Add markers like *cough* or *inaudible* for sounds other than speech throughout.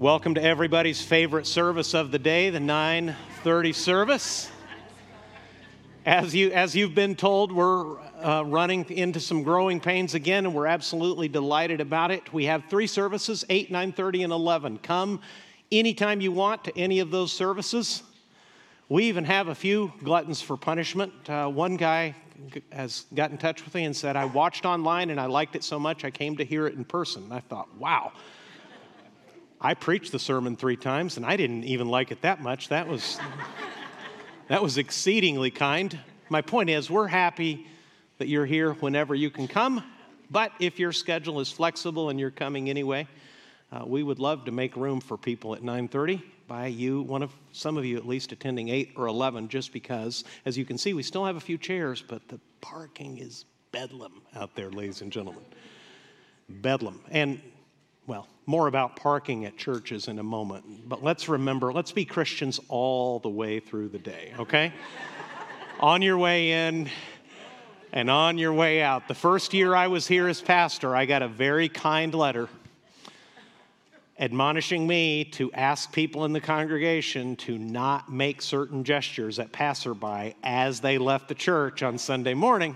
Welcome to everybody's favorite service of the day, the 9:30 service. As you as you've been told, we're uh, running into some growing pains again, and we're absolutely delighted about it. We have three services: 8, 9:30, and 11. Come anytime you want to any of those services. We even have a few gluttons for punishment. Uh, one guy has got in touch with me and said, "I watched online and I liked it so much I came to hear it in person." I thought, "Wow." I preached the sermon three times and I didn't even like it that much. That was, that was exceedingly kind. My point is, we're happy that you're here whenever you can come, but if your schedule is flexible and you're coming anyway, uh, we would love to make room for people at 9:30 by you, one of some of you at least attending 8 or 11, just because, as you can see, we still have a few chairs, but the parking is bedlam out there, ladies and gentlemen. Bedlam. And well, more about parking at churches in a moment. But let's remember, let's be Christians all the way through the day, okay? *laughs* on your way in and on your way out. The first year I was here as pastor, I got a very kind letter admonishing me to ask people in the congregation to not make certain gestures at passerby as they left the church on Sunday morning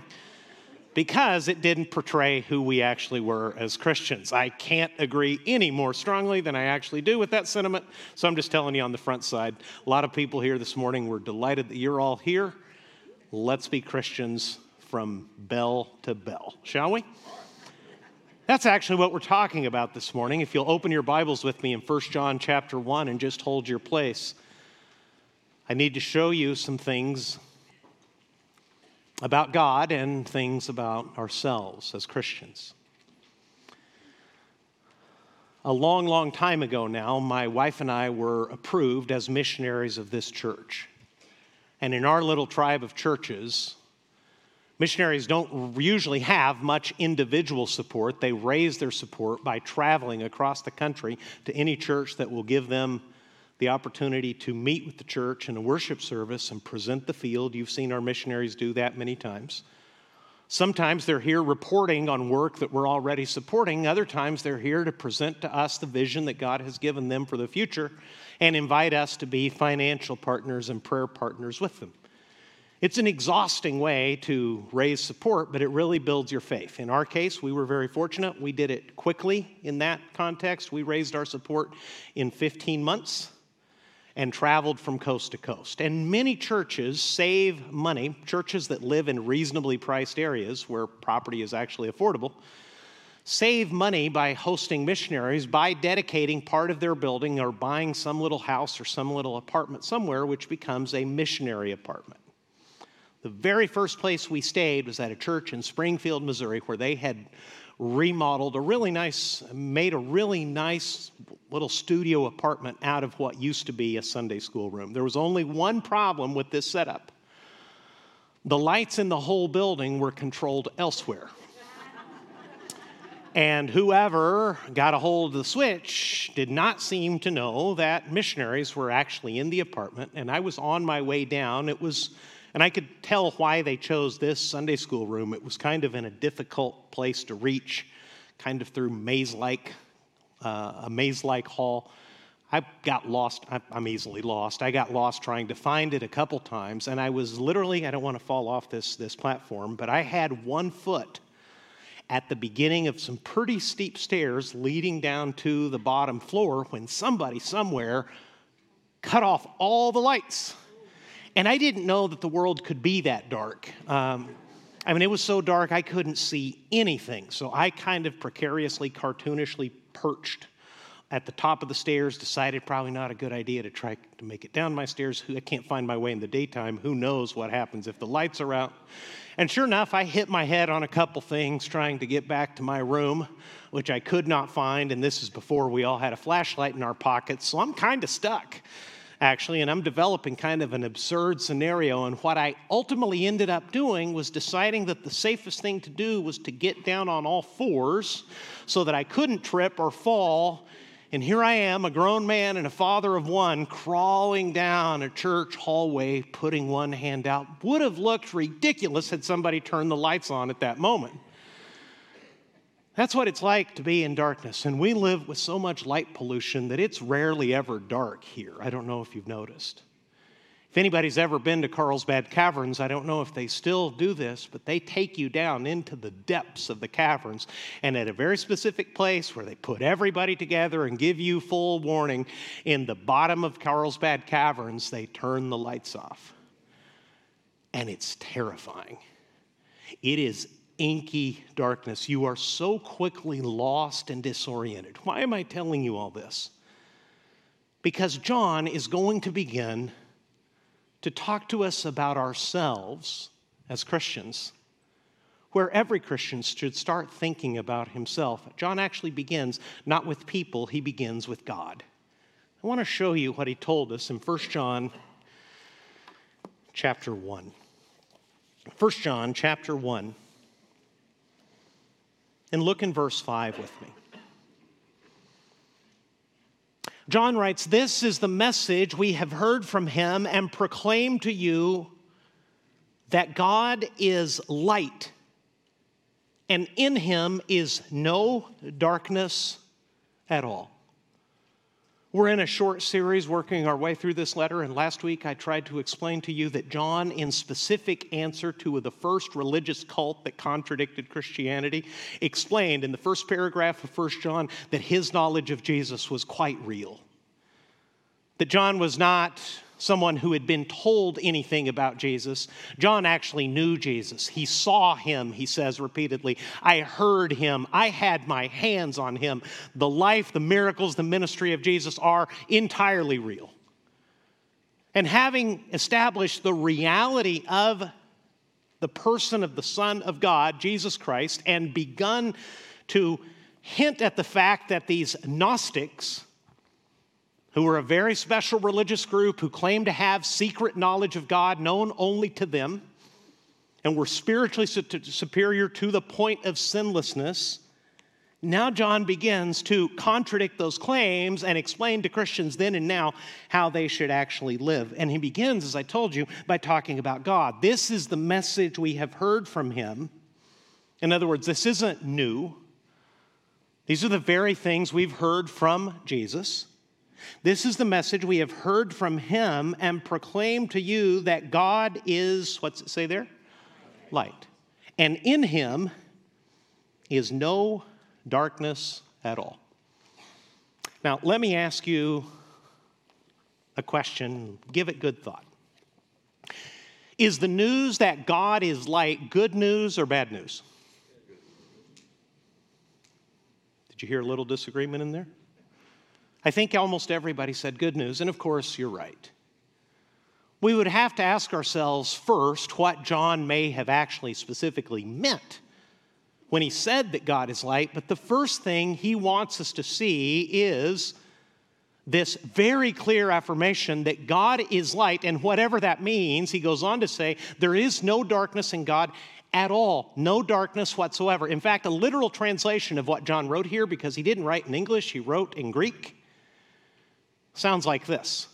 because it didn't portray who we actually were as Christians. I can't agree any more strongly than I actually do with that sentiment, so I'm just telling you on the front side. A lot of people here this morning, we're delighted that you're all here. Let's be Christians from bell to bell, shall we? That's actually what we're talking about this morning. If you'll open your Bibles with me in 1 John chapter 1 and just hold your place, I need to show you some things about God and things about ourselves as Christians. A long, long time ago now, my wife and I were approved as missionaries of this church. And in our little tribe of churches, missionaries don't usually have much individual support. They raise their support by traveling across the country to any church that will give them the opportunity to meet with the church in a worship service and present the field. You've seen our missionaries do that many times. Sometimes they're here reporting on work that we're already supporting. Other times they're here to present to us the vision that God has given them for the future and invite us to be financial partners and prayer partners with them. It's an exhausting way to raise support, but it really builds your faith. In our case, we were very fortunate. We did it quickly in that context. We raised our support in 15 months and traveled from coast to coast. And many churches save money, churches that live in reasonably priced areas where property is actually affordable, save money by hosting missionaries by dedicating part of their building or buying some little house or some little apartment somewhere, which becomes a missionary apartment. The very first place we stayed was at a church in Springfield, Missouri, where they had remodeled a really nice, made a really nice little studio apartment out of what used to be a Sunday school room. There was only one problem with this setup the lights in the whole building were controlled elsewhere. *laughs* and whoever got a hold of the switch did not seem to know that missionaries were actually in the apartment. And I was on my way down. It was and I could tell why they chose this Sunday school room. It was kind of in a difficult place to reach, kind of through maze like, uh, a maze like hall. I got lost. I'm easily lost. I got lost trying to find it a couple times, and I was literally, I don't want to fall off this, this platform, but I had one foot at the beginning of some pretty steep stairs leading down to the bottom floor when somebody somewhere cut off all the lights. And I didn't know that the world could be that dark. Um, I mean, it was so dark I couldn't see anything. So I kind of precariously, cartoonishly perched at the top of the stairs, decided probably not a good idea to try to make it down my stairs. I can't find my way in the daytime. Who knows what happens if the lights are out? And sure enough, I hit my head on a couple things trying to get back to my room, which I could not find. And this is before we all had a flashlight in our pockets. So I'm kind of stuck actually, and I'm developing kind of an absurd scenario. And what I ultimately ended up doing was deciding that the safest thing to do was to get down on all fours so that I couldn't trip or fall. And here I am, a grown man and a father of one, crawling down a church hallway, putting one hand out. Would have looked ridiculous had somebody turned the lights on at that moment. That's what it's like to be in darkness. And we live with so much light pollution that it's rarely ever dark here. I don't know if you've noticed. If anybody's ever been to Carlsbad Caverns, I don't know if they still do this, but they take you down into the depths of the caverns and at a very specific place where they put everybody together and give you full warning, in the bottom of Carlsbad Caverns, they turn the lights off. And it's terrifying. It is inky darkness. You are so quickly lost and disoriented. Why am I telling you all this? Because John is going to begin to talk to us about ourselves as Christians, where every Christian should start thinking about himself. John actually begins not with people, he begins with God. I want to show you what he told us in 1 John chapter 1. 1 John chapter 1. And look in verse 5 with me. John writes, This is the message we have heard from him and proclaim to you that God is light, and in him is no darkness at all. We're in a short series working our way through this letter, and last week I tried to explain to you that John, in specific answer to the first religious cult that contradicted Christianity, explained in the first paragraph of 1 John that his knowledge of Jesus was quite real. That John was not someone who had been told anything about Jesus. John actually knew Jesus. He saw him, he says repeatedly. I heard him. I had my hands on him. The life, the miracles, the ministry of Jesus are entirely real. And having established the reality of the person of the Son of God, Jesus Christ, and begun to hint at the fact that these Gnostics, who were a very special religious group who claimed to have secret knowledge of God known only to them and were spiritually superior to the point of sinlessness. Now, John begins to contradict those claims and explain to Christians then and now how they should actually live. And he begins, as I told you, by talking about God. This is the message we have heard from him. In other words, this isn't new. These are the very things we've heard from Jesus. This is the message we have heard from him and proclaim to you that God is, what's it say there? Light. And in him is no darkness at all. Now, let me ask you a question. Give it good thought. Is the news that God is light good news or bad news? Did you hear a little disagreement in there? I think almost everybody said good news, and of course, you're right. We would have to ask ourselves first what John may have actually specifically meant when he said that God is light, but the first thing he wants us to see is this very clear affirmation that God is light, and whatever that means, he goes on to say, there is no darkness in God at all, no darkness whatsoever. In fact, a literal translation of what John wrote here, because he didn't write in English, he wrote in Greek sounds like this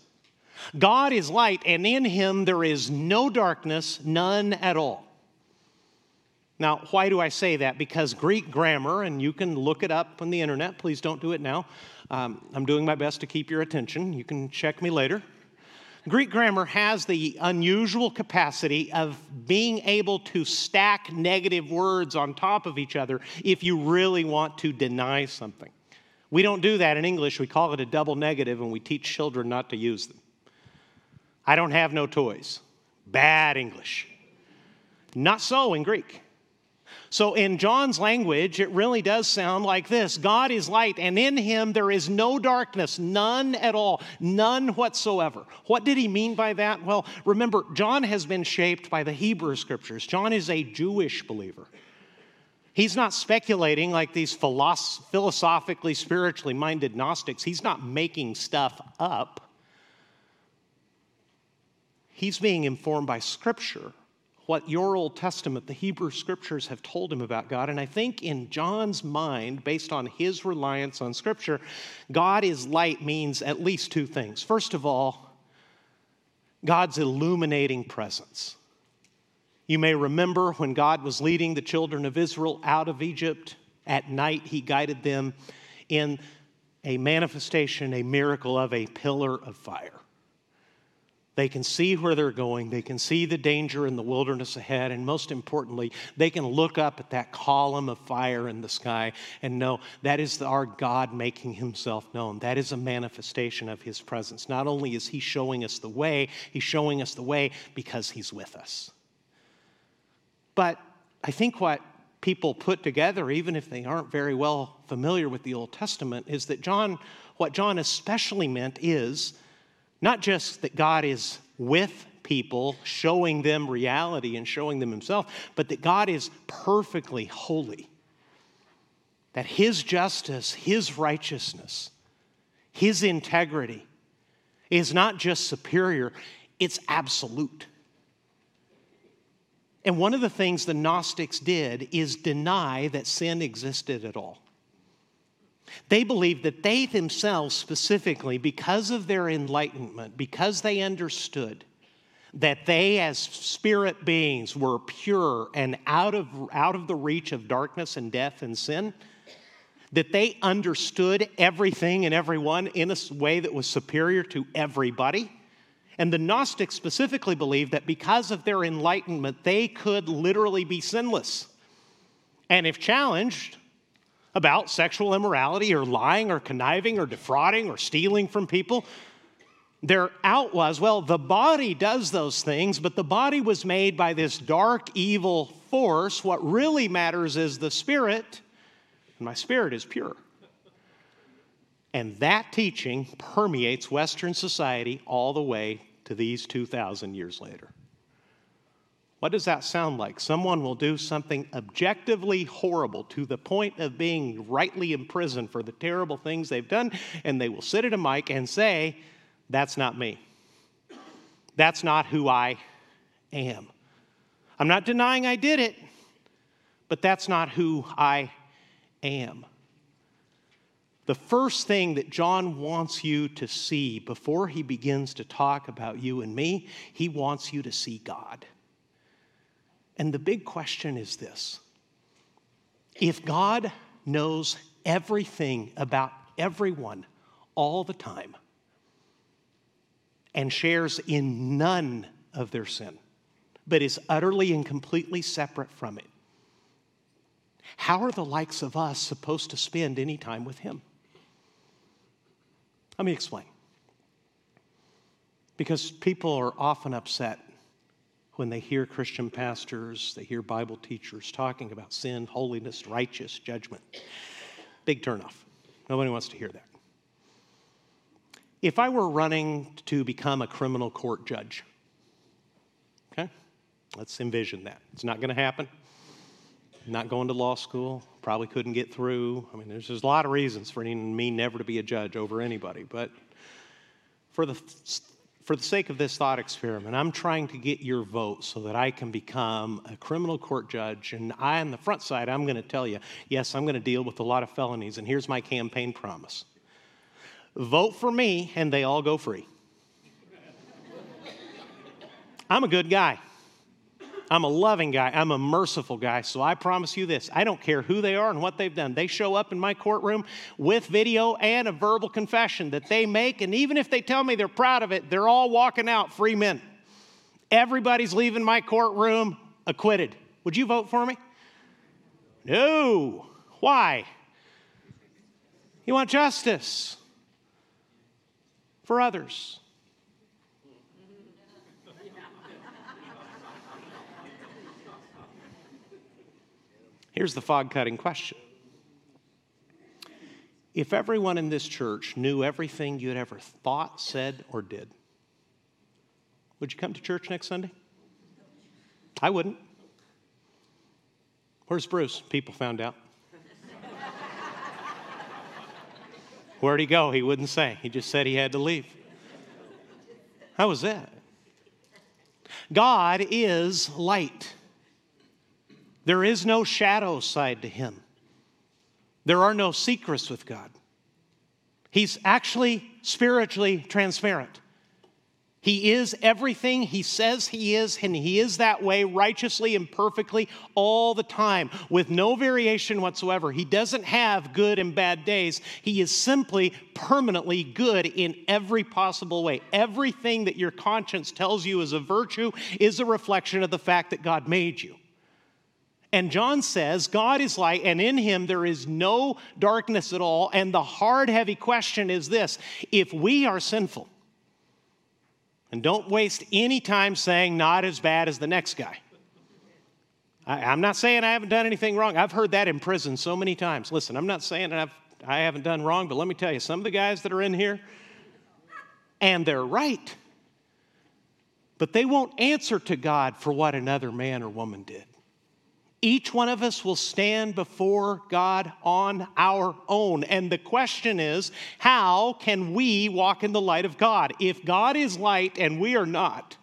God is light, and in him there is no darkness, none at all. Now, why do I say that? Because Greek grammar, and you can look it up on the internet, please don't do it now. Um, I'm doing my best to keep your attention. You can check me later. Greek grammar has the unusual capacity of being able to stack negative words on top of each other if you really want to deny something. We don't do that in English. We call it a double negative and we teach children not to use them. I don't have no toys. Bad English. Not so in Greek. So, in John's language, it really does sound like this God is light, and in him there is no darkness, none at all, none whatsoever. What did he mean by that? Well, remember, John has been shaped by the Hebrew scriptures. John is a Jewish believer. He's not speculating like these philosophically, spiritually minded Gnostics. He's not making stuff up. He's being informed by Scripture, what your Old Testament, the Hebrew Scriptures, have told him about God. And I think in John's mind, based on his reliance on Scripture, God is light means at least two things. First of all, God's illuminating presence. You may remember when God was leading the children of Israel out of Egypt At night, he guided them in a manifestation, a miracle of a pillar of fire. They can see where they're going. They can see the danger in the wilderness ahead. And most importantly, they can look up at that column of fire in the sky and know that is our God making himself known. That is a manifestation of his presence. Not only is he showing us the way, he's showing us the way because he's with us. But I think what people put together, even if they aren't very well familiar with the Old Testament, is that John, what John especially meant is not just that God is with people, showing them reality and showing them Himself, but that God is perfectly holy. That His justice, His righteousness, His integrity is not just superior, it's absolute. And one of the things the Gnostics did is deny that sin existed at all. They believed that they themselves, specifically, because of their enlightenment, because they understood that they, as spirit beings, were pure and out of, out of the reach of darkness and death and sin, that they understood everything and everyone in a way that was superior to everybody. And the Gnostics specifically believed that because of their enlightenment, they could literally be sinless. And if challenged, about sexual immorality or lying or conniving or defrauding or stealing from people. Their out was, well, the body does those things, but the body was made by this dark, evil force. What really matters is the spirit, and my spirit is pure. And that teaching permeates Western society all the way to these 2,000 years later. What does that sound like? Someone will do something objectively horrible to the point of being rightly imprisoned for the terrible things they've done, and they will sit at a mic and say, That's not me. That's not who I am. I'm not denying I did it, but that's not who I am. The first thing that John wants you to see before he begins to talk about you and me, he wants you to see God. And the big question is this if God knows everything about everyone all the time and shares in none of their sin, but is utterly and completely separate from it, how are the likes of us supposed to spend any time with Him? Let me explain. Because people are often upset when they hear Christian pastors, they hear Bible teachers talking about sin, holiness, righteous judgment. Big turnoff. Nobody wants to hear that. If I were running to become a criminal court judge, okay, let's envision that. It's not going to happen. not going to law school, probably couldn't get through. I mean, there's, there's a lot of reasons for me never to be a judge over anybody, but for the for the sake of this thought experiment, I'm trying to get your vote so that I can become a criminal court judge. And I, on the front side, I'm going to tell you, yes, I'm going to deal with a lot of felonies. And here's my campaign promise vote for me, and they all go free. I'm a good guy. I'm a loving guy. I'm a merciful guy. So I promise you this I don't care who they are and what they've done. They show up in my courtroom with video and a verbal confession that they make. And even if they tell me they're proud of it, they're all walking out free men. Everybody's leaving my courtroom acquitted. Would you vote for me? No. Why? You want justice for others. Here's the fog cutting question If everyone in this church knew everything you'd ever thought, said, or did, would you come to church next Sunday? I wouldn't. Where's Bruce? People found out. *laughs* Where'd he go? He wouldn't say. He just said he had to leave. How was that? God is light. There is no shadow side to him. There are no secrets with God. He's actually spiritually transparent. He is everything he says he is, and he is that way righteously and perfectly all the time with no variation whatsoever. He doesn't have good and bad days. He is simply permanently good in every possible way. Everything that your conscience tells you is a virtue is a reflection of the fact that God made you. And John says, God is light, and in him there is no darkness at all. And the hard, heavy question is this if we are sinful, and don't waste any time saying not as bad as the next guy. I, am not saying I haven't done anything wrong. I've heard that in prison so many times. Listen, I'm not saying I've, I haven't done wrong, but let me tell you, some of the guys that are in here, and they're right, but they won't answer to God for what another man or woman did. Each one of us will stand before God on our own. And the question is, how can we walk in the light of God? If God is light and we are not,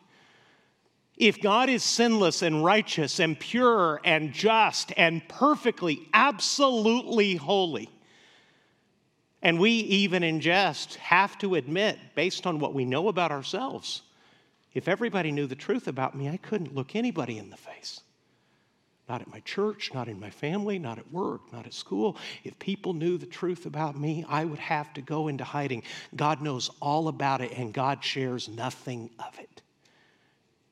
if God is sinless and righteous and pure and just and perfectly, absolutely holy, and we even in jest have to admit, based on what we know about ourselves, if everybody knew the truth about me, I couldn't look anybody in the face. Not at my church, not in my family, not at work, not at school. If people knew the truth about me, I would have to go into hiding. God knows all about it, and God shares nothing of it.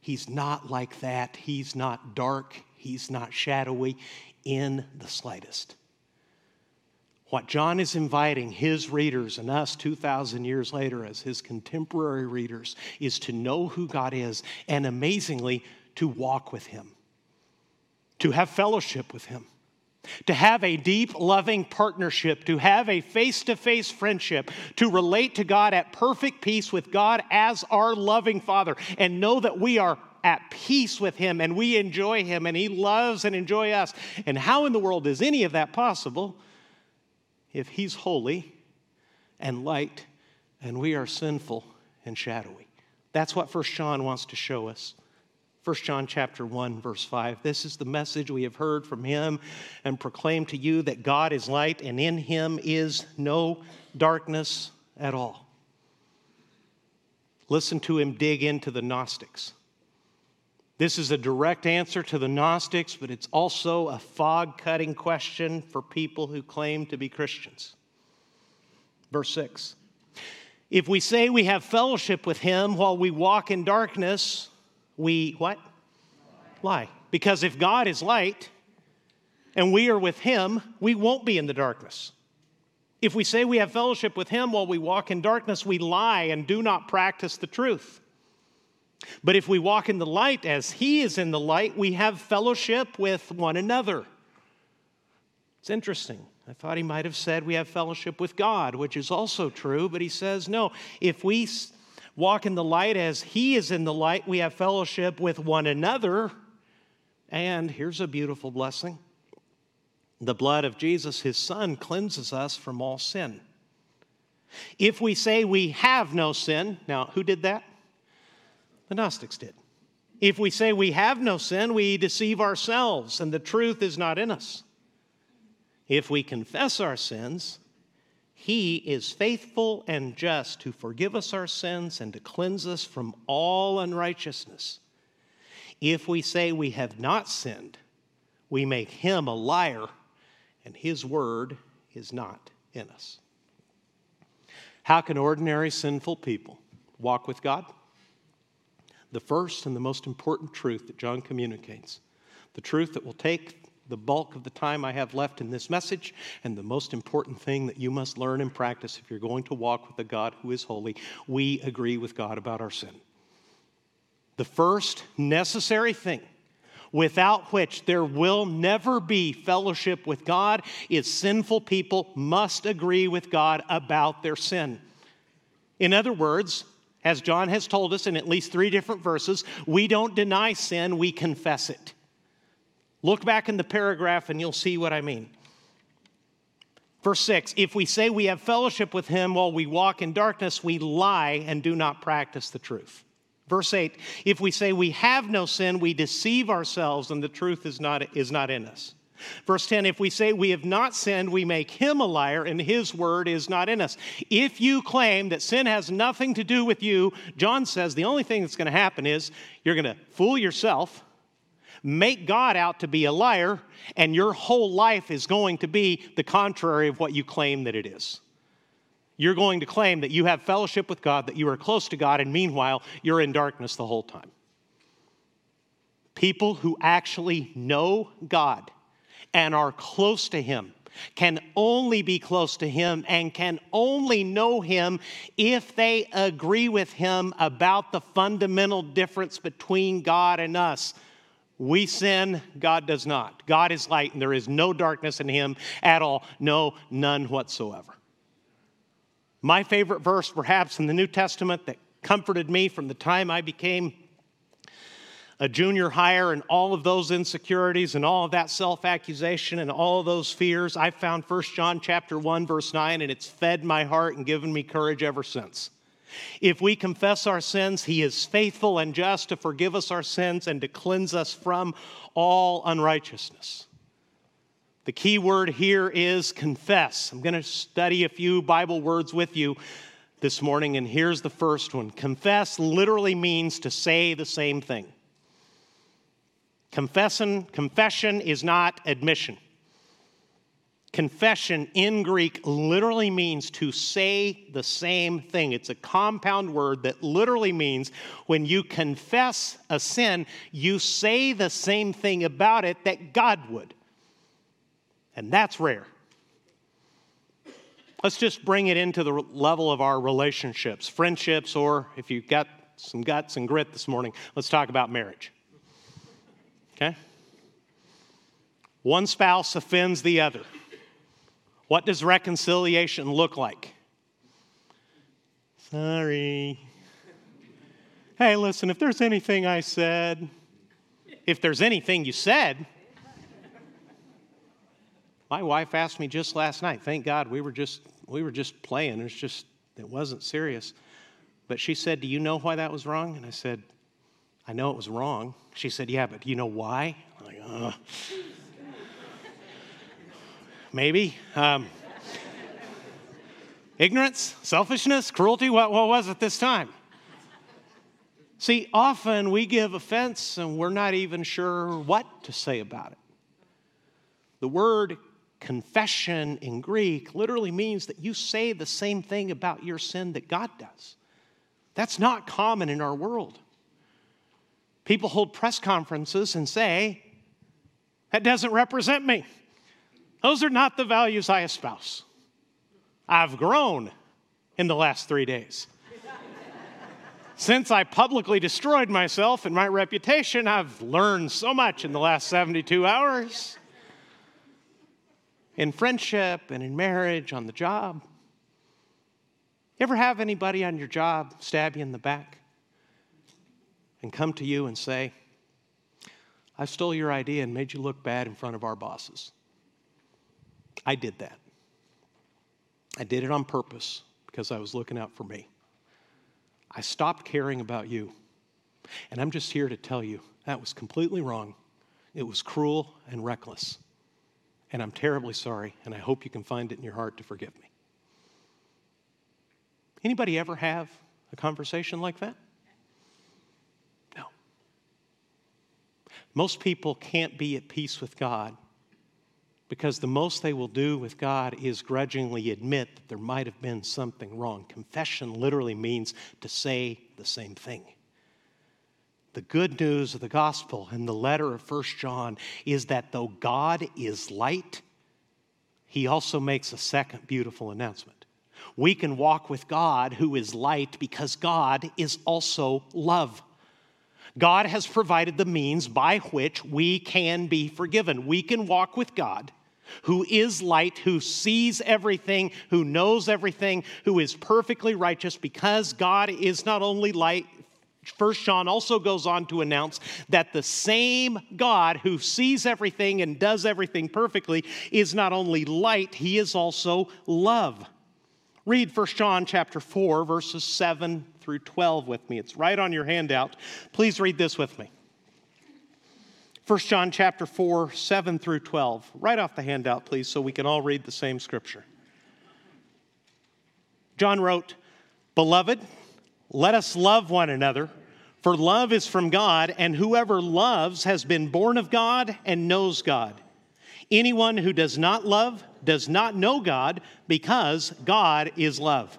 He's not like that. He's not dark. He's not shadowy in the slightest. What John is inviting his readers and us 2,000 years later as his contemporary readers is to know who God is and amazingly to walk with him to have fellowship with Him, to have a deep, loving partnership, to have a face to face friendship, to relate to God at perfect peace with God as our loving Father, and know that we are at peace with Him and we enjoy Him and He loves and enjoy us. And how in the world is any of that possible if He's holy and light and we are sinful and shadowy? That's what First John wants to show us. 1 John chapter 1 verse 5 This is the message we have heard from him and proclaim to you that God is light and in him is no darkness at all. Listen to him dig into the Gnostics. This is a direct answer to the Gnostics, but it's also a fog cutting question for people who claim to be Christians. Verse 6 If we say we have fellowship with him while we walk in darkness, we what? Lie. Because if God is light and we are with him, we won't be in the darkness. If we say we have fellowship with him while we walk in darkness, we lie and do not practice the truth. But if we walk in the light as he is in the light, we have fellowship with one another. It's interesting. I thought he might have said we have fellowship with God, which is also true, but he says no. If we walk in the light as He is in the light. We have fellowship with one another. And here's a beautiful blessing the blood of Jesus, His Son, cleanses us from all sin. If we say we have no sin, now who did that? The Gnostics did. If we say we have no sin, we deceive ourselves and the truth is not in us. If we confess our sins, he is faithful and just to forgive us our sins and to cleanse us from all unrighteousness. If we say we have not sinned, we make him a liar, and his word is not in us. How can ordinary sinful people walk with God? The first and the most important truth that John communicates, the truth that will take the bulk of the time I have left in this message, and the most important thing that you must learn and practice if you're going to walk with a God who is holy, we agree with God about our sin. The first necessary thing without which there will never be fellowship with God is sinful people must agree with God about their sin. In other words, as John has told us in at least three different verses, we don't deny sin, we confess it. Look back in the paragraph and you'll see what I mean. Verse 6 If we say we have fellowship with him while we walk in darkness, we lie and do not practice the truth. Verse 8 If we say we have no sin, we deceive ourselves and the truth is not, is not in us. Verse 10 If we say we have not sinned, we make him a liar, and his word is not in us. If you claim that sin has nothing to do with you, John says the only thing that's going to happen is you're going to fool yourself, make God out to be a liar, and your whole life is going to be the contrary of what you claim that it is. You're going to claim that you have fellowship with God, that you are close to God, and meanwhile, you're in darkness the whole time. People who actually know God and are close to Him can only be close to Him and can only know Him if they agree with Him about the fundamental difference between God and us. We sin, God does not. God is light, and there is no darkness in Him at all. No, none whatsoever. My favorite verse, perhaps, in the New Testament that comforted me from the time I became a junior hire and all of those insecurities and all of that self-accusation and all of those fears i found 1 john chapter 1 verse 9 and it's fed my heart and given me courage ever since if we confess our sins he is faithful and just to forgive us our sins and to cleanse us from all unrighteousness. The key word here is confess. I'm going to study a few bible words with you this morning and here's the first one. Confess literally means to say the same thing. Confession, confession is not admission. Confession in Greek literally means to say the same thing. It's a compound word that literally means when you confess a sin, you say the same thing about it that God would. And that's rare. Let's just bring it into the level of our relationships, friendships, or if you've got some guts and grit this morning, let's talk about marriage. Okay? One spouse offends the other. What does reconciliation look like? Sorry. Hey, listen, if there's anything I said, if there's anything you said, my wife asked me just last night. Thank God we were just we were just playing. It's just it wasn't serious. But she said, "Do you know why that was wrong?" And I said, I know it was wrong. She said, Yeah, but do you know why? I'm like, uh, maybe. Um, ignorance, selfishness, cruelty, what, what was it this time? See, often we give offense and we're not even sure what to say about it. The word confession in Greek literally means that you say the same thing about your sin that God does. That's not common in our world. People hold press conferences and say, that doesn't represent me. Those are not the values I espouse. I've grown in the last three days. Since I publicly destroyed myself and my reputation, I've learned so much in the last 72 hours. In friendship and in marriage, on the job. You ever have anybody on your job stab you in the back? and come to you and say, I stole your idea and made you look bad in front of our bosses. I did that. I did it on purpose because I was looking out for me. I stopped caring about you. And I'm just here to tell you that was completely wrong. It was cruel and reckless. And I'm terribly sorry, and I hope you can find it in your heart to forgive me. Anybody ever have a conversation like that? No. Most people can't be at peace with God because the most they will do with God is grudgingly admit that there might have been something wrong. Confession literally means to say the same thing. The good news of the gospel in the letter of First John is that though God is light, he also makes a second beautiful announcement. We can walk with God who is light because God is also love. God has provided the means by which we can be forgiven. We can walk with God, who is light, who sees everything, who knows everything, who is perfectly righteous, because God is not only light. First John also goes on to announce that the same God who sees everything and does everything perfectly is not only light, he is also love. Read 1 John chapter 4 verses 7 through 12 with me. It's right on your handout. Please read this with me. 1 John chapter 4, 7 through 12. Right off the handout, please, so we can all read the same scripture. John wrote, Beloved, let us love one another, for love is from God, and whoever loves has been born of God and knows God. Anyone who does not love does not know God, because God is love.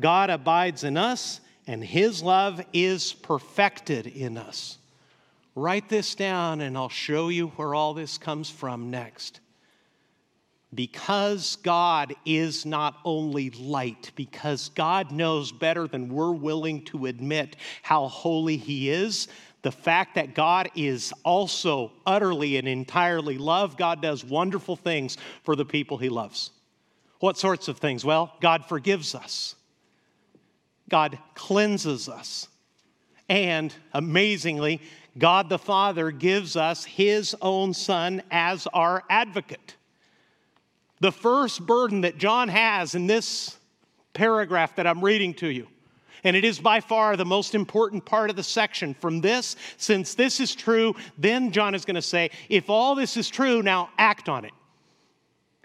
God abides in us, and his love is perfected in us. Write this down, and I'll show you where all this comes from next. Because God is not only light, because God knows better than we're willing to admit how holy He is, the fact that God is also utterly and entirely love, God does wonderful things for the people He loves. What sorts of things? Well, God forgives us. God cleanses us. And amazingly, God the Father gives us His own Son as our advocate. The first burden that John has in this paragraph that I'm reading to you, and it is by far the most important part of the section. From this, since this is true, then John is going to say, if all this is true, now act on it.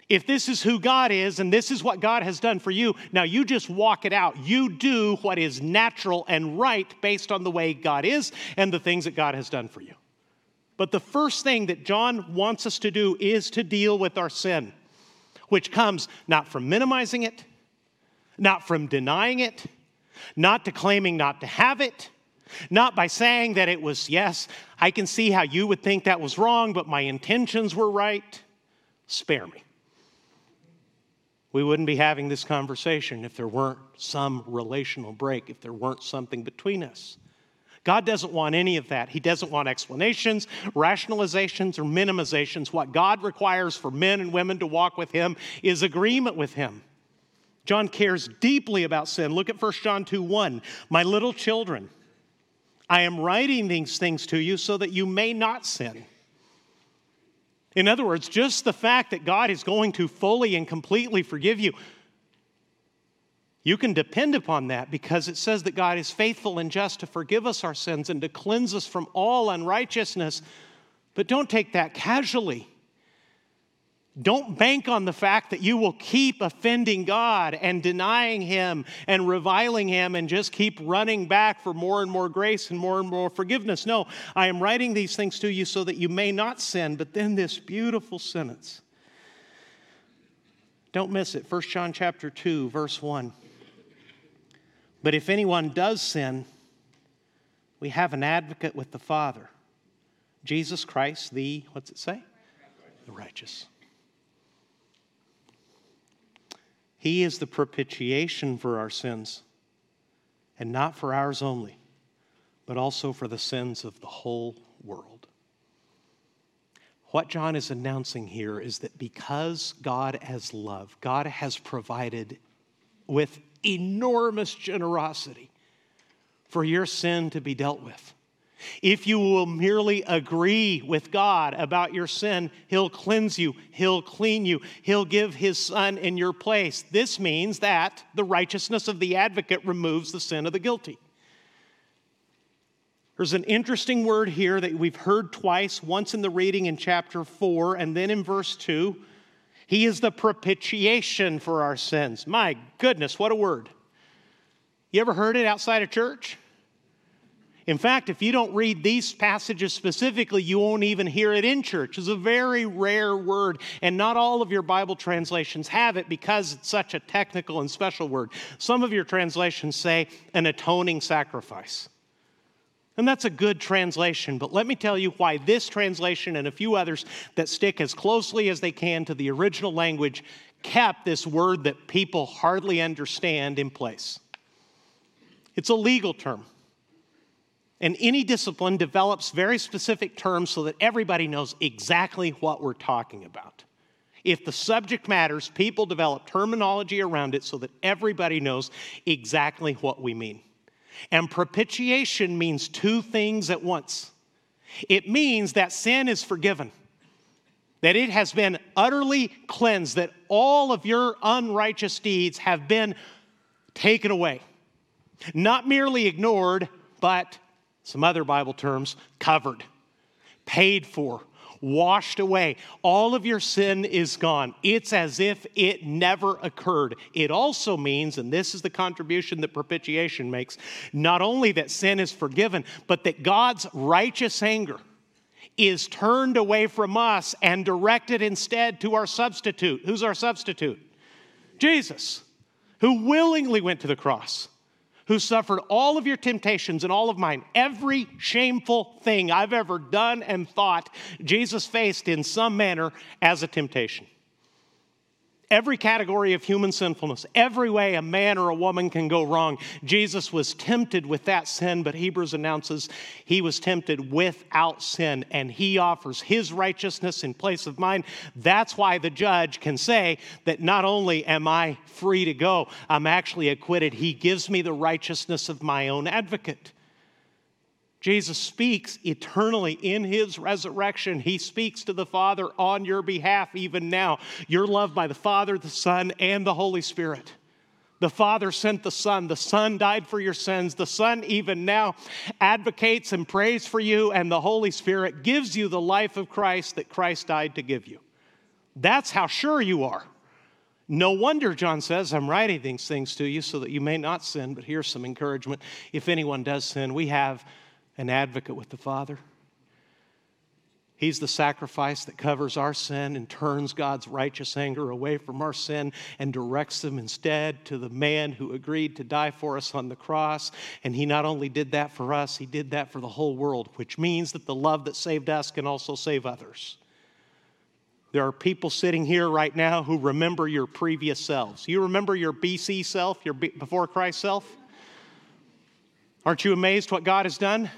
If this is who God is and this is what God has done for you, now you just walk it out. You do what is natural and right based on the way God is and the things that God has done for you. But the first thing that John wants us to do is to deal with our sin, which comes not from minimizing it, not from denying it, not to claiming not to have it, not by saying that it was, yes, I can see how you would think that was wrong, but my intentions were right. Spare me. We wouldn't be having this conversation if there weren't some relational break, if there weren't something between us. God doesn't want any of that. He doesn't want explanations, rationalizations, or minimizations. What God requires for men and women to walk with Him is agreement with Him. John cares deeply about sin. Look at 1 John 2 1. My little children, I am writing these things to you so that you may not sin. In other words, just the fact that God is going to fully and completely forgive you, you can depend upon that because it says that God is faithful and just to forgive us our sins and to cleanse us from all unrighteousness. But don't take that casually. Don't bank on the fact that you will keep offending God and denying Him and reviling Him and just keep running back for more and more grace and more and more forgiveness. No, I am writing these things to you so that you may not sin. But then this beautiful sentence. Don't miss it. 1 John chapter 2, verse 1. But if anyone does sin, we have an advocate with the Father, Jesus Christ, the, what's it say? The righteous. He is the propitiation for our sins, and not for ours only, but also for the sins of the whole world. What John is announcing here is that because God has love, God has provided with enormous generosity for your sin to be dealt with. If you will merely agree with God about your sin, He'll cleanse you, He'll clean you, He'll give His Son in your place. This means that the righteousness of the advocate removes the sin of the guilty. There's an interesting word here that we've heard twice, once in the reading in chapter 4 and then in verse 2. He is the propitiation for our sins. My goodness, what a word. You ever heard it outside of church? In fact, if you don't read these passages specifically, you won't even hear it in church. It's a very rare word, and not all of your Bible translations have it because it's such a technical and special word. Some of your translations say an atoning sacrifice. And that's a good translation, but let me tell you why this translation and a few others that stick as closely as they can to the original language kept this word that people hardly understand in place. It's a legal term. And any discipline develops very specific terms so that everybody knows exactly what we're talking about. If the subject matters, people develop terminology around it so that everybody knows exactly what we mean. And propitiation means two things at once it means that sin is forgiven, that it has been utterly cleansed, that all of your unrighteous deeds have been taken away. Not merely ignored, but some other Bible terms covered, paid for, washed away. All of your sin is gone. It's as if it never occurred. It also means, and this is the contribution that propitiation makes, not only that sin is forgiven, but that God's righteous anger is turned away from us and directed instead to our substitute. Who's our substitute? Jesus, who willingly went to the cross who suffered all of your temptations and all of mine. Every shameful thing I've ever done and thought, Jesus faced in some manner as a temptation every category of human sinfulness, every way a man or a woman can go wrong. Jesus was tempted with that sin, but Hebrews announces he was tempted without sin, and he offers his righteousness in place of mine. That's why the judge can say that not only am I free to go, I'm actually acquitted. He gives me the righteousness of my own advocate. Jesus speaks eternally in his resurrection. He speaks to the Father on your behalf even now. You're loved by the Father, the Son, and the Holy Spirit. The Father sent the Son. The Son died for your sins. The Son, even now, advocates and prays for you, and the Holy Spirit gives you the life of Christ that Christ died to give you. That's how sure you are. No wonder, John says, I'm writing these things to you so that you may not sin, but here's some encouragement. If anyone does sin, we have an advocate with the Father. He's the sacrifice that covers our sin and turns God's righteous anger away from our sin and directs them instead to the man who agreed to die for us on the cross. And he not only did that for us, he did that for the whole world, which means that the love that saved us can also save others. There are people sitting here right now who remember your previous selves. You remember your BC self, your before Christ self? Aren't you amazed what God has done?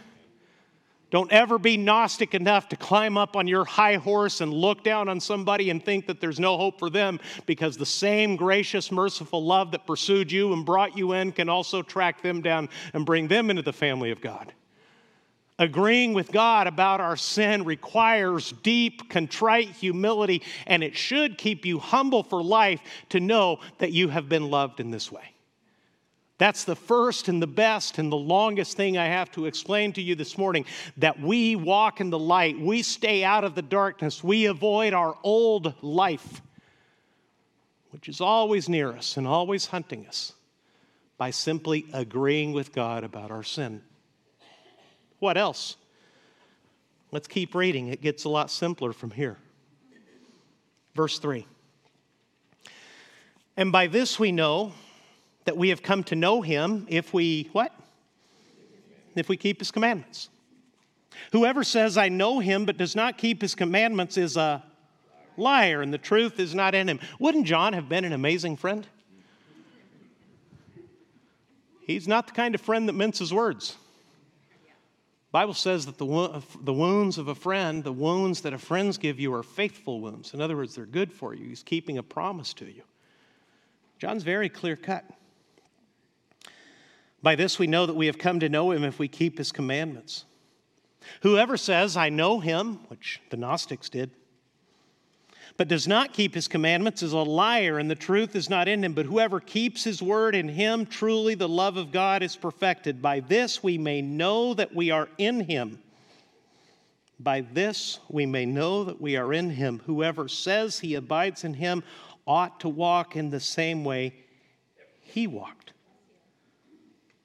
Don't ever be Gnostic enough to climb up on your high horse and look down on somebody and think that there's no hope for them because the same gracious, merciful love that pursued you and brought you in can also track them down and bring them into the family of God. Agreeing with God about our sin requires deep, contrite humility, and it should keep you humble for life to know that you have been loved in this way. That's the first and the best and the longest thing I have to explain to you this morning that we walk in the light, we stay out of the darkness, we avoid our old life, which is always near us and always hunting us, by simply agreeing with God about our sin. What else? Let's keep reading. It gets a lot simpler from here. Verse 3. And by this we know that we have come to know him if we what? If we keep his commandments. Whoever says, I know him, but does not keep his commandments is a liar, and the truth is not in him. Wouldn't John have been an amazing friend? He's not the kind of friend that minces words. Bible says that the, the wounds of a friend, the wounds that a friends give you are faithful wounds. In other words, they're good for you. He's keeping a promise to you. John's very clear cut. By this we know that we have come to know him if we keep his commandments. Whoever says, I know him, which the Gnostics did, but does not keep his commandments is a liar, and the truth is not in him. But whoever keeps his word in him, truly the love of God is perfected. By this we may know that we are in him. By this we may know that we are in him. Whoever says he abides in him ought to walk in the same way he walked.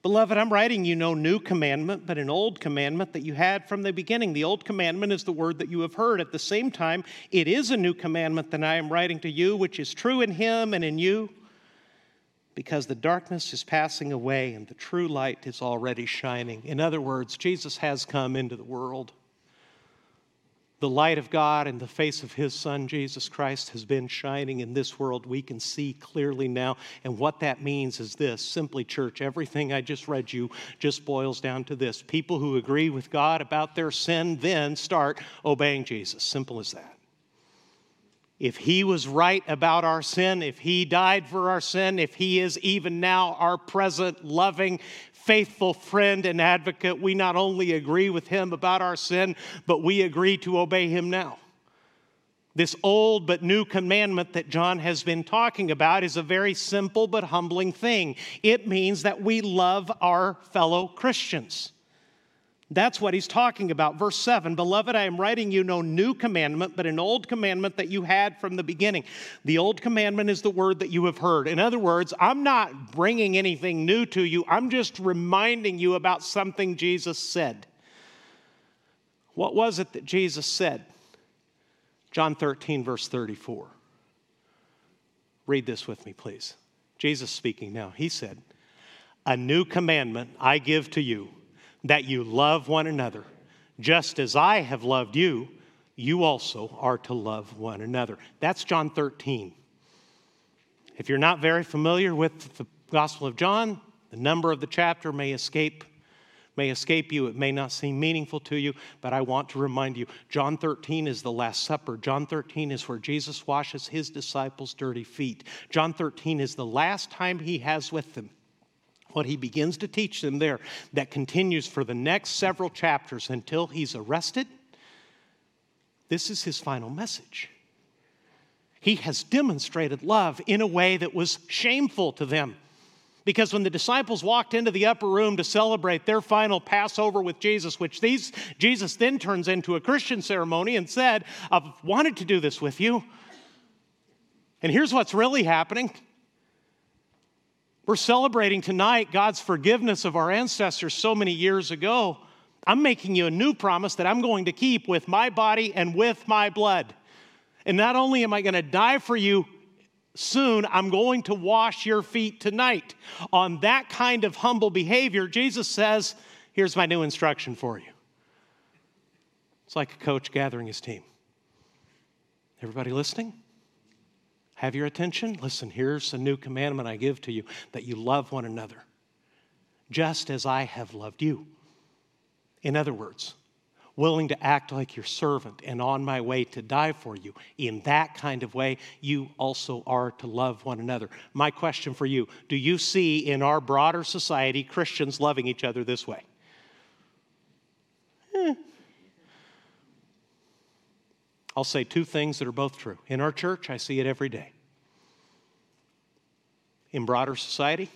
Beloved, I'm writing you no new commandment, but an old commandment that you had from the beginning. The old commandment is the word that you have heard. At the same time, it is a new commandment that I am writing to you, which is true in him and in you, because the darkness is passing away and the true light is already shining. In other words, Jesus has come into the world. The light of God and the face of His Son, Jesus Christ, has been shining in this world. We can see clearly now. And what that means is this simply, church, everything I just read you just boils down to this. People who agree with God about their sin then start obeying Jesus. Simple as that. If he was right about our sin, if he died for our sin, if he is even now our present, loving, faithful friend and advocate, we not only agree with him about our sin, but we agree to obey him now. This old but new commandment that John has been talking about is a very simple but humbling thing. It means that we love our fellow Christians. That's what he's talking about. Verse 7 Beloved, I am writing you no new commandment, but an old commandment that you had from the beginning. The old commandment is the word that you have heard. In other words, I'm not bringing anything new to you, I'm just reminding you about something Jesus said. What was it that Jesus said? John 13, verse 34. Read this with me, please. Jesus speaking now. He said, A new commandment I give to you that you love one another. Just as I have loved you, you also are to love one another. That's John 13. If you're not very familiar with the Gospel of John, the number of the chapter may escape may escape you it may not seem meaningful to you but i want to remind you john 13 is the last supper john 13 is where jesus washes his disciples dirty feet john 13 is the last time he has with them what he begins to teach them there that continues for the next several chapters until he's arrested, this is his final message. He has demonstrated love in a way that was shameful to them. Because when the disciples walked into the upper room to celebrate their final Passover with Jesus, which these, Jesus then turns into a Christian ceremony and said, I've wanted to do this with you. And here's what's really happening we're celebrating tonight God's forgiveness of our ancestors so many years ago. I'm making you a new promise that I'm going to keep with my body and with my blood. And not only am I going to die for you soon, I'm going to wash your feet tonight. On that kind of humble behavior, Jesus says, Here's my new instruction for you. It's like a coach gathering his team. Everybody listening? Have your attention? Listen, here's a new commandment I give to you that you love one another, just as I have loved you. In other words, willing to act like your servant and on my way to die for you. In that kind of way, you also are to love one another. My question for you do you see in our broader society Christians loving each other this way? Eh. I'll say two things that are both true. In our church, I see it every day. In broader society,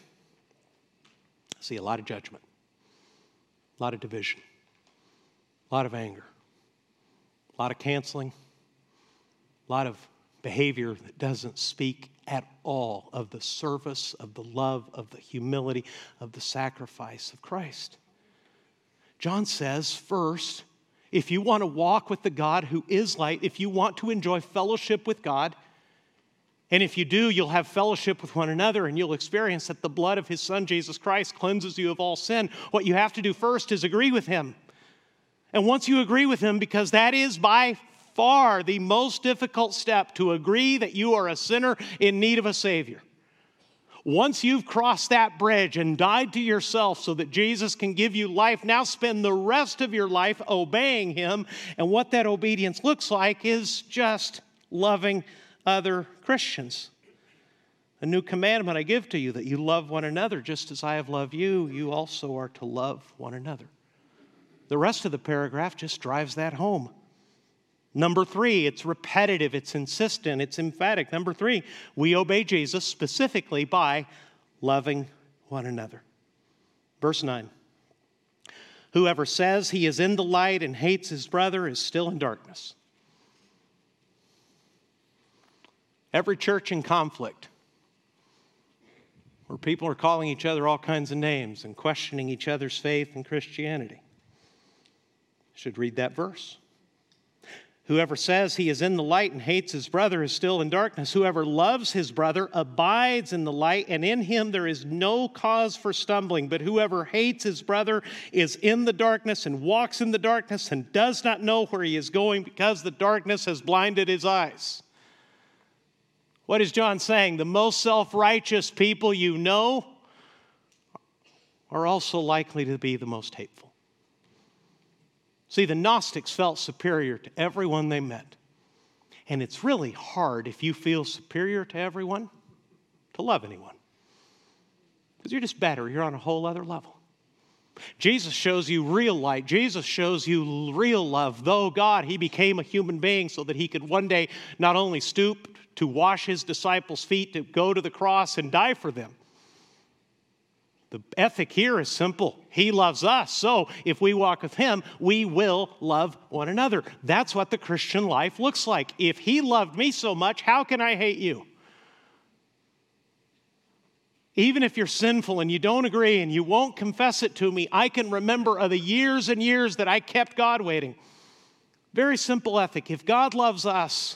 I see a lot of judgment, a lot of division, a lot of anger, a lot of canceling, a lot of behavior that doesn't speak at all of the service, of the love, of the humility, of the sacrifice of Christ. John says, first, if you want to walk with the God who is light, if you want to enjoy fellowship with God, and if you do, you'll have fellowship with one another and you'll experience that the blood of his son, Jesus Christ, cleanses you of all sin. What you have to do first is agree with him. And once you agree with him, because that is by far the most difficult step to agree that you are a sinner in need of a Savior. Once you've crossed that bridge and died to yourself so that Jesus can give you life, now spend the rest of your life obeying Him. And what that obedience looks like is just loving other Christians. A new commandment I give to you that you love one another just as I have loved you, you also are to love one another. The rest of the paragraph just drives that home. Number three, it's repetitive, it's insistent, it's emphatic. Number three, we obey Jesus specifically by loving one another. Verse 9 Whoever says he is in the light and hates his brother is still in darkness. Every church in conflict, where people are calling each other all kinds of names and questioning each other's faith and Christianity, should read that verse. Whoever says he is in the light and hates his brother is still in darkness. Whoever loves his brother abides in the light, and in him there is no cause for stumbling. But whoever hates his brother is in the darkness and walks in the darkness and does not know where he is going because the darkness has blinded his eyes. What is John saying? The most self righteous people you know are also likely to be the most hateful. See, the Gnostics felt superior to everyone they met. And it's really hard if you feel superior to everyone to love anyone. Because you're just better, you're on a whole other level. Jesus shows you real light. Jesus shows you real love. Though God, He became a human being so that He could one day not only stoop to wash His disciples' feet, to go to the cross and die for them, the ethic here is simple. He loves us. So if we walk with Him, we will love one another. That's what the Christian life looks like. If He loved me so much, how can I hate you? Even if you're sinful and you don't agree and you won't confess it to me, I can remember of the years and years that I kept God waiting. Very simple ethic. If God loves us,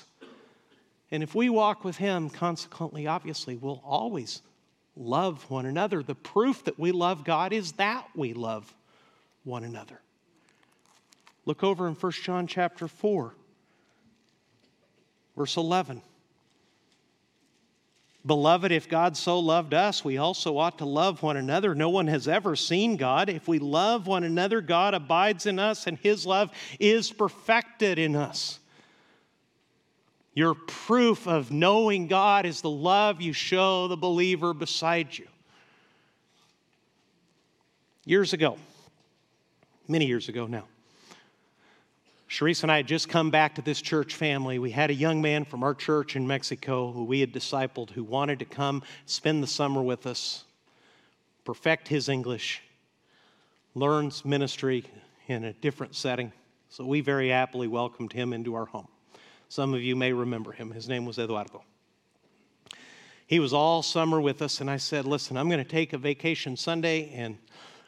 and if we walk with Him, consequently, obviously, we'll always love one another. The proof that we love God is that we love one another. Look over in 1 John chapter 4, verse 11. Beloved, if God so loved us, we also ought to love one another. No one has ever seen God. If we love one another, God abides in us, and his love is perfected in us. Your proof of knowing God is the love you show the believer beside you. Years ago, many years ago now, Sharice and I had just come back to this church family. We had a young man from our church in Mexico who we had discipled who wanted to come spend the summer with us, perfect his English, learns ministry in a different setting. So we very happily welcomed him into our home. Some of you may remember him. His name was Eduardo. He was all summer with us, and I said, Listen, I'm going to take a vacation Sunday, and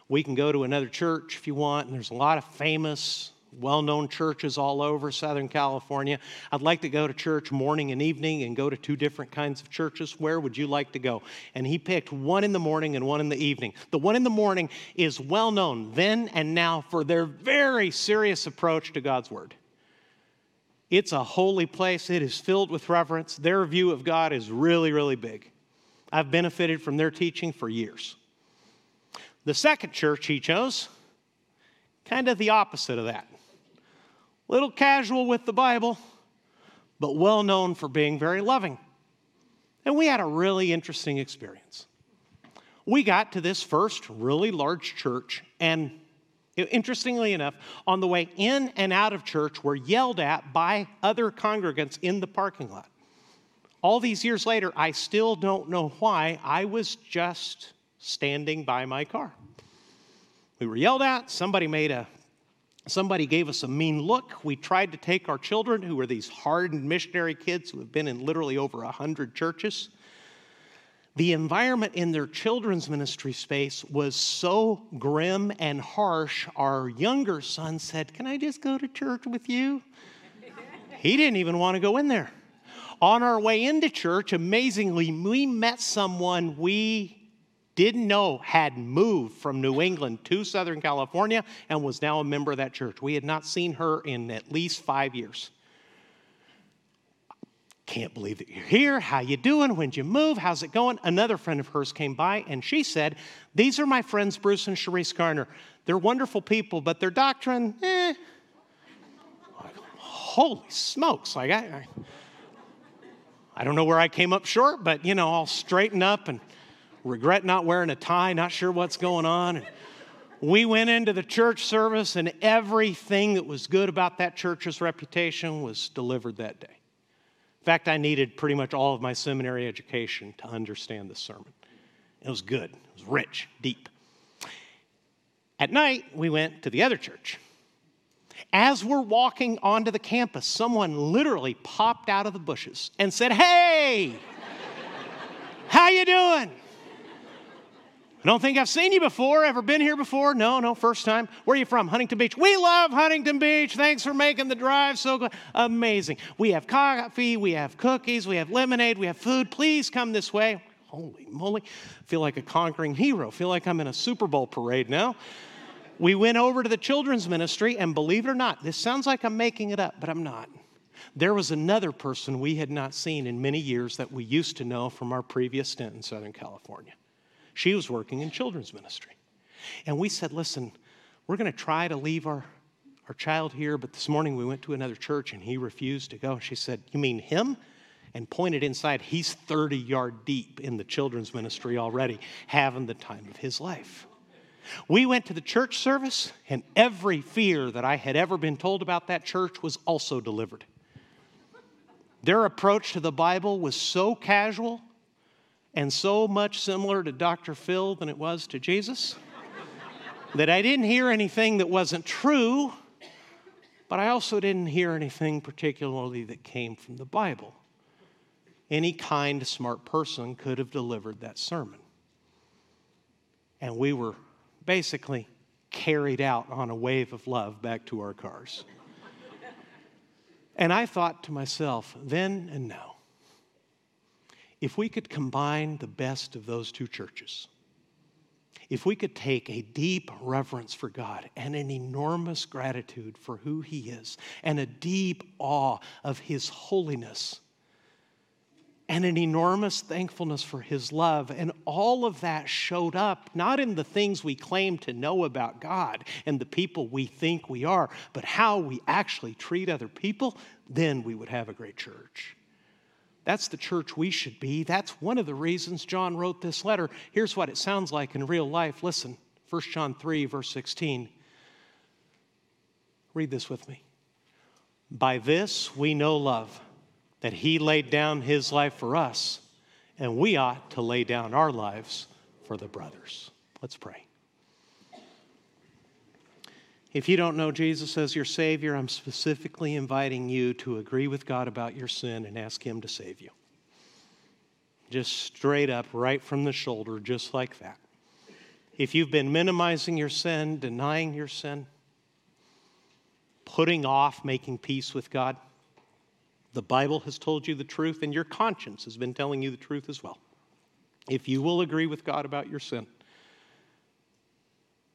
we can go to another church if you want. And there's a lot of famous, well known churches all over Southern California. I'd like to go to church morning and evening and go to two different kinds of churches. Where would you like to go? And he picked one in the morning and one in the evening. The one in the morning is well known then and now for their very serious approach to God's Word. It's a holy place. It is filled with reverence. Their view of God is really, really big. I've benefited from their teaching for years. The second church he chose, kind of the opposite of that. Little casual with the Bible, but well known for being very loving. And we had a really interesting experience. We got to this first really large church, and interestingly enough, on the way in and out of church were yelled at by other congregants in the parking lot. All these years later, I still don't know why. I was just standing by my car. We were yelled at. Somebody made a Somebody gave us a mean look. We tried to take our children, who were these hardened missionary kids who have been in literally over a 100 churches, the environment in their children's ministry space was so grim and harsh. Our younger son said, Can I just go to church with you? he didn't even want to go in there. On our way into church, amazingly, we met someone we didn't know had moved from New England to Southern California and was now a member of that church. We had not seen her in at least five years can't believe that you're here. How you doing? When'd you move? How's it going? Another friend of hers came by and she said, These are my friends, Bruce and Sharice Garner. They're wonderful people, but their doctrine, eh. Like, holy smokes. Like I, I, I don't know where I came up short, but you know, I'll straighten up and regret not wearing a tie, not sure what's going on. And we went into the church service, and everything that was good about that church's reputation was delivered that day. In fact, I needed pretty much all of my seminary education to understand this sermon. It was good, it was rich, deep. At night, we went to the other church. As we're walking onto the campus, someone literally popped out of the bushes and said, "Hey, how you doing?" I don't think I've seen you before. Ever been here before? No, no, first time. Where are you from? Huntington Beach. We love Huntington Beach. Thanks for making the drive. So. Amazing. We have coffee, we have cookies, we have lemonade, we have food. Please come this way. Holy moly. feel like a conquering hero. feel like I'm in a Super Bowl parade now. We went over to the children's ministry, and believe it or not, this sounds like I'm making it up, but I'm not. There was another person we had not seen in many years that we used to know from our previous stint in Southern California. She was working in children's ministry. And we said, listen, we're going to try to leave our, our child here, but this morning we went to another church and he refused to go. She said, You mean him? And pointed inside, he's 30 yard deep in the children's ministry already, having the time of his life. We went to the church service, and every fear that I had ever been told about that church was also delivered. Their approach to the Bible was so casual and so much similar to Dr. Phil than it was to Jesus that I didn't hear anything that wasn't true, but I also didn't hear anything particularly that came from the Bible. Any kind, smart person could have delivered that sermon. And we were basically carried out on a wave of love back to our cars. and I thought to myself, then and now, if we could combine the best of those two churches, if we could take a deep reverence for God and an enormous gratitude for who He is, and a deep awe of His holiness, and an enormous thankfulness for His love, and all of that showed up not in the things we claim to know about God and the people we think we are, but how we actually treat other people, then we would have a great church. That's the church we should be. That's one of the reasons John wrote this letter. Here's what it sounds like in real life. Listen, 1 John 3, verse 16. Read this with me. By this we know love, that he laid down his life for us, and we ought to lay down our lives for the brothers. Let's pray. If you don't know Jesus as your Savior, I'm specifically inviting you to agree with God about your sin and ask Him to save you. Just straight up, right from the shoulder, just like that. If you've been minimizing your sin, denying your sin, putting off making peace with God, the Bible has told you the truth, and your conscience has been telling you the truth as well. If you will agree with God about your sin,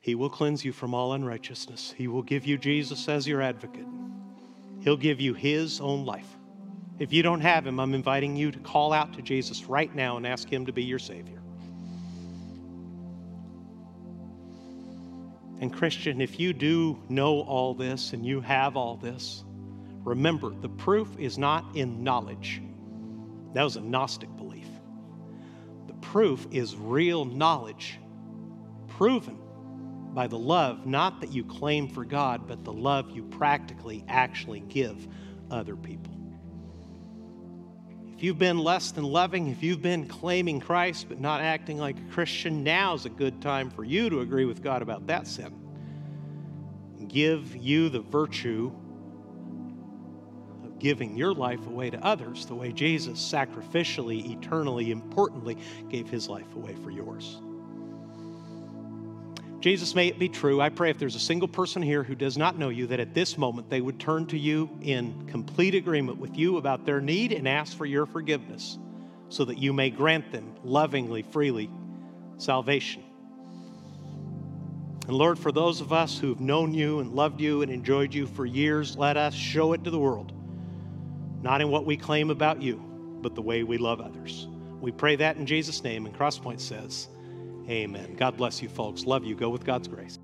he will cleanse you from all unrighteousness. He will give you Jesus as your advocate. He'll give you His own life. If you don't have Him, I'm inviting you to call out to Jesus right now and ask Him to be your Savior. And, Christian, if you do know all this and you have all this, remember the proof is not in knowledge. That was a Gnostic belief. The proof is real knowledge, proven by the love, not that you claim for God, but the love you practically actually give other people. If you've been less than loving, if you've been claiming Christ but not acting like a Christian, now's a good time for you to agree with God about that sin. Give you the virtue of giving your life away to others the way Jesus sacrificially, eternally, importantly gave his life away for yours. Jesus, may it be true. I pray if there's a single person here who does not know you, that at this moment they would turn to you in complete agreement with you about their need and ask for your forgiveness so that you may grant them lovingly, freely, salvation. And Lord, for those of us who've known you and loved you and enjoyed you for years, let us show it to the world, not in what we claim about you, but the way we love others. We pray that in Jesus' name, and Crosspoint says, Amen. God bless you, folks. Love you. Go with God's grace.